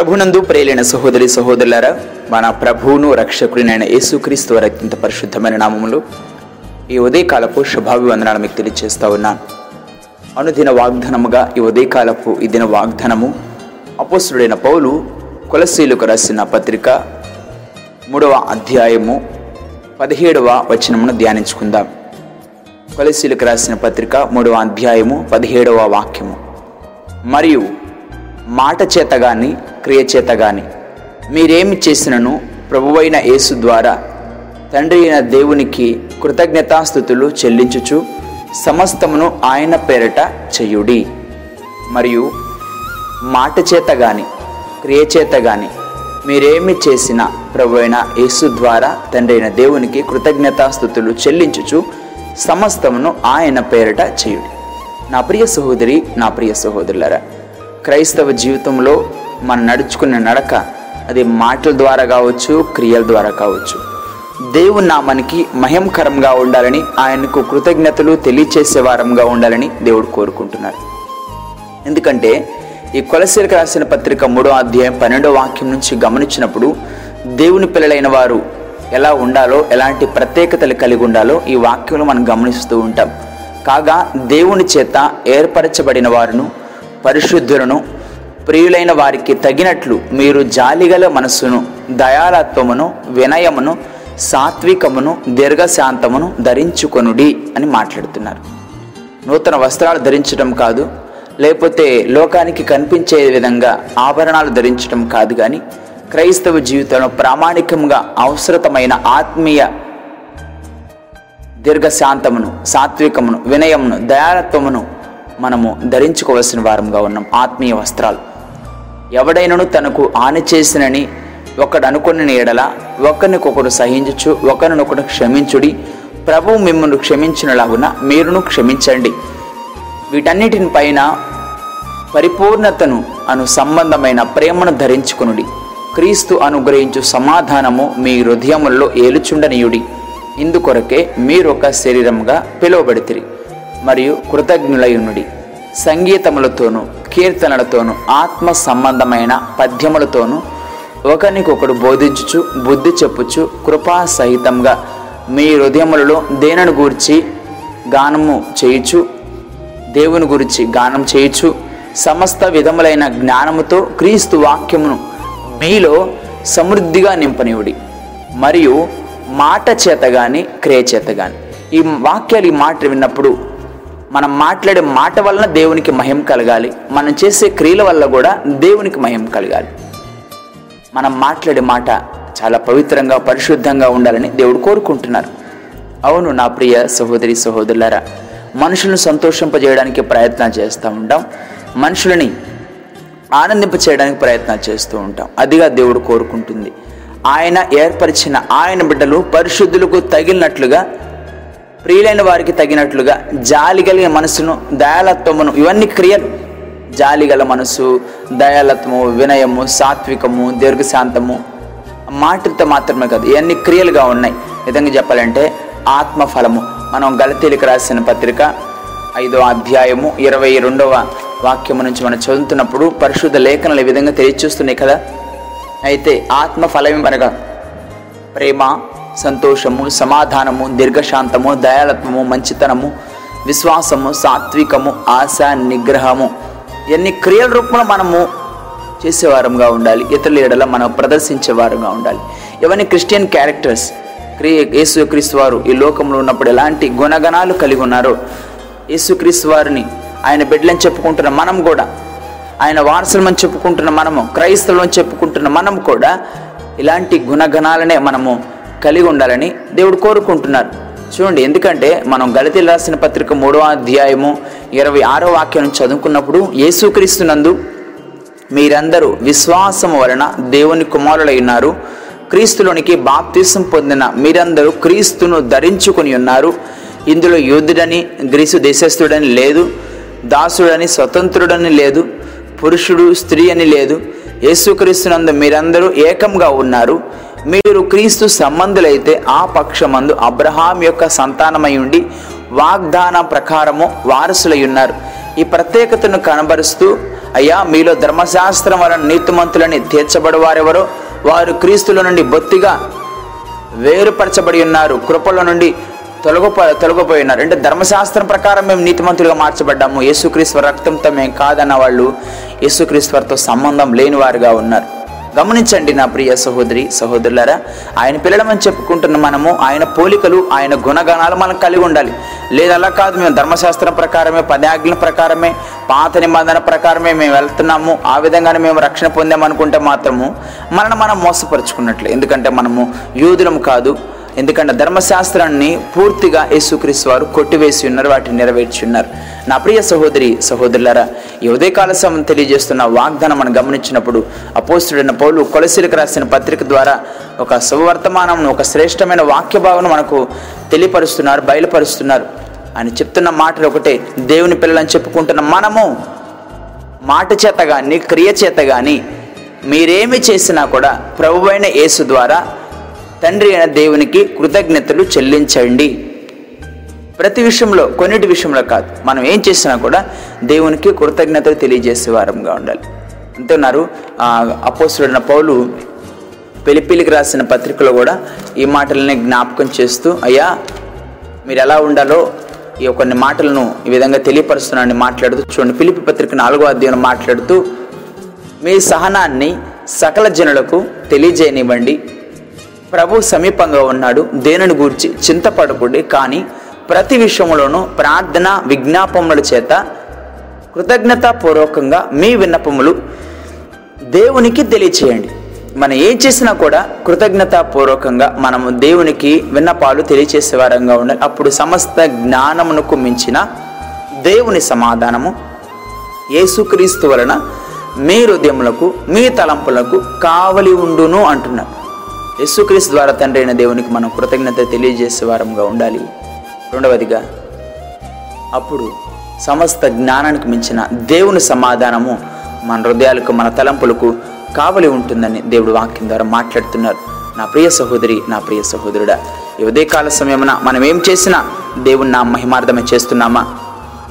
ప్రభునందు ప్రేలైన సహోదరి సహోదరులారా మన ప్రభువును రక్షకుడినైన యేసుక్రీస్తు వారి అత్యంత పరిశుద్ధమైన నామములు ఈ ఉదయకాలపు శుభాభివందనాలు మీకు తెలియజేస్తా ఉన్నాను. అనుదిన వాగ్దానముగా ఈ ఉదయకాలపు ఈ దిన వాగ్దానము అపోసుడైన పౌలు కులశీలకు రాసిన పత్రిక మూడవ అధ్యాయము పదిహేడవ వచనమును ధ్యానించుకుందాం. కొలసీలకు రాసిన పత్రిక మూడవ అధ్యాయము పదిహేడవ వాక్యము. మరియు మాట చేత కానీ క్రియ చేత గాని. మీరేమి చేసినను ప్రభువైన యేసు ద్వారా తండ్రి అయిన దేవునికి కృతజ్ఞతాస్థుతులు చెల్లించుచు సమస్తమును ఆయన పేరట చెయ్యుడి మరియు మాట చేత గాని క్రియ చేత గాని మీరేమి చేసినా ప్రభు అయిన యేసు ద్వారా తండ్రి అయిన దేవునికి కృతజ్ఞతాస్థుతులు చెల్లించుచు సమస్తమును ఆయన పేరట చేయుడి. నా ప్రియ సహోదరి నా ప్రియ సహోదరులరా క్రైస్తవ జీవితంలో మనం నడుచుకునే నడక అది మాటల ద్వారా కావచ్చు క్రియల ద్వారా కావచ్చు. దేవుని నామానికి మహంకరంగా ఉండాలని ఆయనకు కృతజ్ఞతలు తెలియచేసే వారంగా ఉండాలని దేవుడు కోరుకుంటున్నారు ఎందుకంటే ఈ కొలసీలకు రాసిన పత్రిక మూడో అధ్యాయం పన్నెండో వాక్యం నుంచి గమనించినప్పుడు దేవుని పిల్లలైన వారు ఎలా ఉండాలో ఎలాంటి ప్రత్యేకతలు కలిగి ఉండాలో ఈ వాక్యంలో మనం గమనిస్తూ ఉంటాం. కాగా దేవుని చేత ఏర్పరచబడిన వారును పరిశుద్ధులను ప్రియులైన వారికి తగినట్లు మీరు జాలిగల మనస్సును దయాలత్వమును వినయమును సాత్వికమును దీర్ఘశాంతమును ధరించుకొనుడి అని మాట్లాడుతున్నారు. నూతన వస్త్రాలు ధరించడం కాదు లేకపోతే లోకానికి కనిపించే విధంగా ఆభరణాలు ధరించడం కాదు కానీ క్రైస్తవ జీవితంలో ప్రామాణికంగా అవసరతమైన ఆత్మీయ దీర్ఘశాంతమును సాత్వికమును వినయమును దయాలత్వమును మనము ధరించుకోవలసిన వారంగా ఉన్నాం. ఆత్మీయ వస్త్రాలు. ఎవడైనను తనకు హాని చేసినని ఒకడు అనుకుని ఎడల ఒకరినికొకడు సహించుచు ఒకరినొకడు క్షమించుడి. ప్రభువు మిమ్మల్ని క్షమించినలాగున మీరును క్షమించండి. వీటన్నిటిని పైన పరిపూర్ణతను అను సంబంధమైన ప్రేమను ధరించుకునుడి. క్రీస్తు అనుగ్రహించు సమాధానము మీ హృదయములలో ఏలుచుండనీయుడి. ఇందుకొరకే మీరొక శరీరంగా పిలువబడితిరి. మరియు కృతజ్ఞులయునుడి సంగీతములతోనూ కీర్తనలతోనూ ఆత్మ సంబంధమైన పద్యములతోనూ ఒకరినికొకడు బోధించుచు బుద్ధి చెప్పుచు కృపా సహితంగా మీ హృదయములలో దేనిని గూర్చి గానము చేయుచు దేవుని గురించి గానం చేయుచు సమస్త విధములైన జ్ఞానముతో క్రీస్తు వాక్యమును మీలో సమృద్ధిగా నింపనివుడి. మరియు మాట చేత కానీ క్రియ చేత కానీ ఈ వాక్యాలు ఈ మాట విన్నప్పుడు మనం మాట్లాడే మాట వలన దేవునికి మహిమ కలగాలి. మనం చేసే క్రియల వల్ల కూడా దేవునికి మహిమ కలగాలి. మనం మాట్లాడే మాట చాలా పవిత్రంగా పరిశుద్ధంగా ఉండాలని దేవుడు కోరుకుంటున్నారు. అవును నా ప్రియ సహోదరి సహోదరులారా మనుషులను సంతోషింపజేయడానికి ప్రయత్నం చేస్తూ ఉంటాం. మనుషులని ఆనందింప చేయడానికి ప్రయత్నం చేస్తూ ఉంటాం. అదిగా దేవుడు కోరుకుంటుంది. ఆయన ఏర్పరిచిన ఆయన బిడ్డలు పరిశుద్ధులకు తగిలినట్లుగా ప్రియులైన వారికి తగినట్లుగా జాలి కలిగిన మనసును దయాలత్వమును ఇవన్నీ క్రియలు. జాలి గల మనసు దయాలత్వము వినయము సాత్వికము దీర్ఘశాంతము మాటలతో మాత్రమే కాదు ఇవన్నీ క్రియలుగా ఉన్నాయి. విధంగా చెప్పాలంటే ఆత్మ ఫలము మనం గలతీలకు రాసిన పత్రిక ఐదో అధ్యాయము ఇరవై రెండవ వాక్యము నుంచి మనం చదువుతున్నప్పుడు పరిశుద్ధ లేఖనాలు ఈ విధంగా తెలియచూస్తున్నాయి కదా. అయితే ఆత్మ ఫలం అనగా ప్రేమ సంతోషము సమాధానము దీర్ఘశాంతము దయాలత్వము మంచితనము విశ్వాసము సాత్వికము ఆశ నిగ్రహము. ఇవన్నీ క్రియల రూపంలో మనము చేసేవారంగా ఉండాలి. ఇతరుల ఏడల మనం ప్రదర్శించేవారుగా ఉండాలి. ఇవన్నీ క్రిస్టియన్ క్యారెక్టర్స్. క్రియ యేసుక్రీస్తు వారు ఈ లోకంలో ఉన్నప్పుడు ఎలాంటి గుణగణాలు కలిగి ఉన్నారో యేసుక్రీస్తు వారిని ఆయన బిడ్డలని చెప్పుకుంటున్న మనం కూడా ఆయన వారసులమని చెప్పుకుంటున్న మనము క్రైస్తవులని చెప్పుకుంటున్న మనం కూడా ఇలాంటి గుణగణాలనే మనము కలిగి ఉండాలని దేవుడు కోరుకుంటున్నారు. చూడండి ఎందుకంటే మనం గళితీలు రాసిన పత్రిక మూడవ అధ్యాయము ఇరవై ఆరో వాక్యం చదువుకున్నప్పుడు యేసుక్రీస్తునందు మీరందరూ విశ్వాసము వలన దేవుని కుమారులై ఉన్నారు. క్రీస్తులోనికి బాప్తీసం పొందిన మీరందరూ క్రీస్తును ధరించుకుని ఉన్నారు. ఇందులో యూదుడని గ్రీసు దేశస్థుడని లేదు దాసుడని స్వతంత్రుడని లేదు పురుషుడు స్త్రీ అని లేదు. యేసుక్రీస్తునందు మీరందరూ ఏకంగా ఉన్నారు. మీరు క్రీస్తు సంబంధులైతే ఆ పక్షమందు అబ్రహాం యొక్క సంతానమై ఉండి వాగ్దాన ప్రకారము వారసులై ఉన్నారు ఈ ప్రత్యేకతను కనబరుస్తూ అయ్యా మీలో ధర్మశాస్త్రం వలన నీతిమంతులని తీర్చబడవారెవరో? వారు క్రీస్తుల నుండి బొత్తిగా వేరుపరచబడి ఉన్నారు కృపల నుండి తొలగపో తొలగిపోయి ఉన్నారు అంటే ధర్మశాస్త్రం ప్రకారం మేము నీతిమంతులుగా మార్చబడ్డాము. యేసుక్రీశ్వర రక్తంతో మేము కాదన్న వాళ్ళు యేసుక్రీశ్వరతో సంబంధం లేని వారుగా ఉన్నారు. గమనించండి నా ప్రియ సహోదరి సహోదరులారా. ఆయన పిల్లలమని చెప్పుకుంటున్న మనము ఆయన పోలికలు ఆయన గుణగణాలు మనం కలిగి ఉండాలి. లేదు అలా కాదు మేము ధర్మశాస్త్రం ప్రకారమే పదాజ్ఞల ప్రకారమే పాత నిబంధన ప్రకారమే మేము వెళ్తున్నాము. ఆ విధంగానే మేము రక్షణ పొందామనుకుంటే మాత్రము మనల్ని మనం మోసపరుచుకున్నట్లే. ఎందుకంటే మనము యూదులం కాదు. ఎందుకంటే ధర్మశాస్త్రాన్ని పూర్తిగా యేసుక్రీస్తు వారు కొట్టివేసి ఉన్నారు వాటిని నెరవేర్చి ఉన్నారు. నా ప్రియ సహోదరి సహోదరులారా ఈ ఉదయకాల సమయం తెలియజేస్తున్న వాగ్దానం మనం గమనించినప్పుడు అపోస్తుడైన పౌలు కొలసిలకు రాసిన పత్రిక ద్వారా ఒక సువర్తమానం ఒక శ్రేష్టమైన వాక్య భావన మనకు తెలియపరుస్తున్నారు బయలుపరుస్తున్నారు. ఆయన చెప్తున్న మాటలు ఒకటే దేవుని పిల్లలని చెప్పుకుంటున్న మనము మాట చేత కానీ క్రియ చేత కానీ మీరేమి చేసినా కూడా ప్రభువైన యేసు ద్వారా తండ్రి అయిన దేవునికి కృతజ్ఞతలు చెల్లించండి. ప్రతి విషయంలో కొన్నిటి విషయంలో కాదు. మనం ఏం చేసినా కూడా దేవునికి కృతజ్ఞతలు తెలియజేసే వారంగా ఉండాలి. అంటున్నారు అపోసుడైన పౌలు పెలిపిలికి రాసిన పత్రికలో కూడా ఈ మాటలని జ్ఞాపకం చేస్తూ అయ్యా మీరు ఎలా ఉండాలో ఈ కొన్ని మాటలను ఈ విధంగా తెలియపరుస్తున్నాను మాట్లాడుతూ చూడండి పిలిపి పత్రిక నాలుగో అధ్యాయం మాట్లాడుతూ మీ సహనాన్ని సకల జనులకు తెలియజేయనివ్వండి. ప్రభు సమీపంగా ఉన్నాడు. దేనిని గూర్చి? చింతపడకూడదు కానీ ప్రతి విషయంలోనూ ప్రార్థన విజ్ఞాపముల చేత కృతజ్ఞతాపూర్వకంగా మీ విన్నపములు దేవునికి తెలియచేయండి. మనం ఏం చేసినా కూడా కృతజ్ఞతాపూర్వకంగా మనము దేవునికి విన్నపాలు తెలియచేసే వారంగా ఉండాలి అప్పుడు సమస్త జ్ఞానమునకు మించిన దేవుని సమాధానము యేసుక్రీస్తు వలన మీ హృదయములకు మీ తలంపులకు కావలి ఉండును అంటున్నారు. యేసుక్రీస్తు ద్వారా తండ్రి అయిన దేవునికి మనం కృతజ్ఞత తెలియజేసే వారంగా ఉండాలి. రెండవదిగా అప్పుడు సమస్త జ్ఞానానికి మించిన దేవుని సమాధానము మన హృదయాలకు మన తలంపులకు కావలి ఉంటుందని దేవుడు వాక్యం ద్వారా మాట్లాడుతున్నారు. నా ప్రియ సహోదరి నా ప్రియ సహోదరుడా ఈ ఉదయకాల సమయమున మనం ఏం చేసినా దేవుని నా మహిమార్థమే చేస్తున్నామా?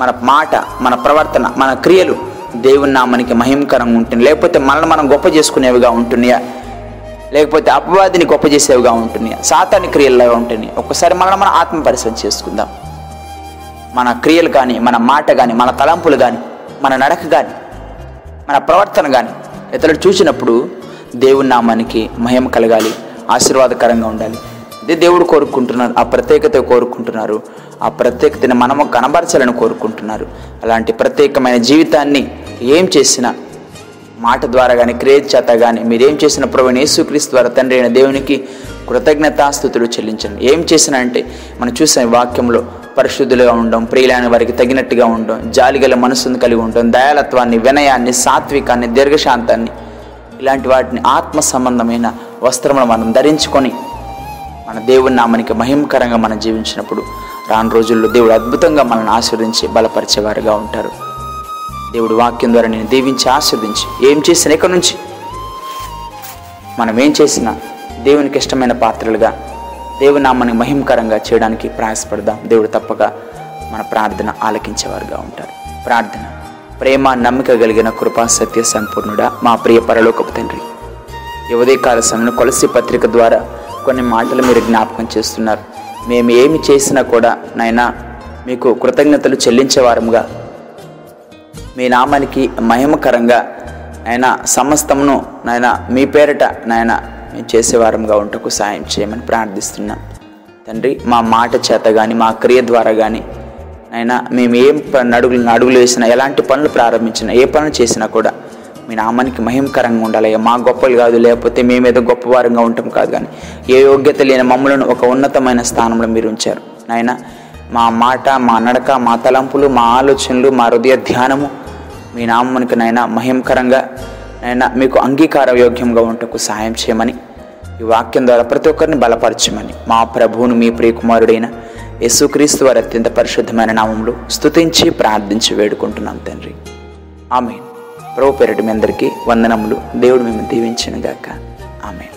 మన మాట మన ప్రవర్తన మన క్రియలు దేవుని నామనికి మహిమకరంగా ఉంటుంది లేకపోతే మనల్ని మనం గొప్ప చేసుకునేవిగా ఉంటున్నాయా? లేకపోతే అపవాదిని గొప్ప చేసేవిగా ఉంటుంది సాతాని క్రియల్లాగా ఉంటుంది. ఒక్కసారి మనల్ని మనం ఆత్మ పరిశ్రమ చేసుకుందాం. మన క్రియలు కానీ మన మాట కానీ మన తలంపులు కానీ మన నడక కానీ మన ప్రవర్తన కానీ ఇతరులు చూసినప్పుడు దేవుని నామానికి మహిమ కలగాలి ఆశీర్వాదకరంగా ఉండాలి. ఇదే దేవుడు కోరుకుంటున్నారు ఆ ప్రత్యేకత కోరుకుంటున్నారు ఆ ప్రత్యేకతని మనము కనబరచాలని కోరుకుంటున్నారు. అలాంటి ప్రత్యేకమైన జీవితాన్ని ఏం చేసినా మాట ద్వారా కానీ క్రియ చేత కానీ మీరేం చేసిన ప్రభుని యేసుక్రీస్తు ద్వారా తండ్రి అయిన దేవునికి కృతజ్ఞతాస్థుతులు చెల్లించండి. ఏం చేసినా అంటే మనం చూసిన వాక్యంలో పరిశుద్ధులుగా ఉండడం ప్రియులైన వారికి తగినట్టుగా ఉండడం జాలిగల మనసును కలిగి ఉండడం దయాలత్వాన్ని వినయాన్ని సాత్వికాన్ని దీర్ఘశాంతాన్ని ఇలాంటి వాటిని ఆత్మ సంబంధమైన వస్త్రములు మనం ధరించుకొని మన దేవుని నామనికి మహిమకరంగా మనం జీవించినప్పుడు రాను రోజుల్లో దేవుడు అద్భుతంగా మనల్ని ఆశీర్వదించి బలపరిచేవారుగా ఉంటారు. దేవుడు వాక్యం ద్వారా నేను దీవించి ఆస్వాదించి ఏం చేసిన ఎక్కడి నుంచి? మనం ఏం చేసినా దేవునికి ఇష్టమైన పాత్రలుగా దేవుని నామని మహిమకరంగా చేయడానికి ప్రయాసపడదాం. దేవుడు తప్పక మన ప్రార్థన ఆలకించేవారుగా ఉంటారు. ప్రార్థన ప్రేమ నమ్మిక కలిగిన కృపా సత్య సంపూర్ణుడా మా ప్రియ పరలోకపు తండ్రి. ఈ ఉదయకాల సమయంలో కొలసి పత్రిక ద్వారా కొన్ని మాటలు మీరు జ్ఞాపకం చేస్తున్నారు. మేము ఏమి చేసినా కూడా నాయనా మీకు కృతజ్ఞతలు చెల్లించేవారముగా మీ నామానికి మహిమకరంగా ఆయన సమస్తమును నాయన మీ పేరట నాయన మేము చేసేవారంగా ఉంటకు సాయం చేయమని ప్రార్థిస్తున్నాం. తండ్రి మా మాట చేత కానీ మా క్రియ ద్వారా కానీ అయినా మేము ఏం అడుగులు అడుగులు వేసినా ఎలాంటి పనులు ప్రారంభించినా ఏ పనులు చేసినా కూడా మీ నామానికి మహిమకరంగా ఉండాలి మా గొప్పలు కాదు లేకపోతే మేమేదో గొప్పవారంగా ఉంటాం కాదు కానీ ఏ యోగ్యత లేని మమ్మలను ఒక ఉన్నతమైన స్థానంలో మీరు ఉంచారు. నాయన మా మాట మా నడక మా తలంపులు మా ఆలోచనలు మా హృదయ ధ్యానము మీ నామమునికి నైనా మహిమకరంగా నైనా మీకు అంగీకార యోగ్యంగా ఉంటకు సహాయం చేయమని ఈ వాక్యం ద్వారా ప్రతి ఒక్కరిని బలపరచమని మా ప్రభువును మీ ప్రియకుమారుడైన యేసుక్రీస్తు వారి అత్యంత పరిశుద్ధమైన నామంలో స్తుతించి ప్రార్థించి వేడుకుంటున్నాం తండ్రి. ఆమె ప్రభు పేరటి మీ అందరికీ వందనములు. దేవుడు మేము దీవించిన గాక. ఆమె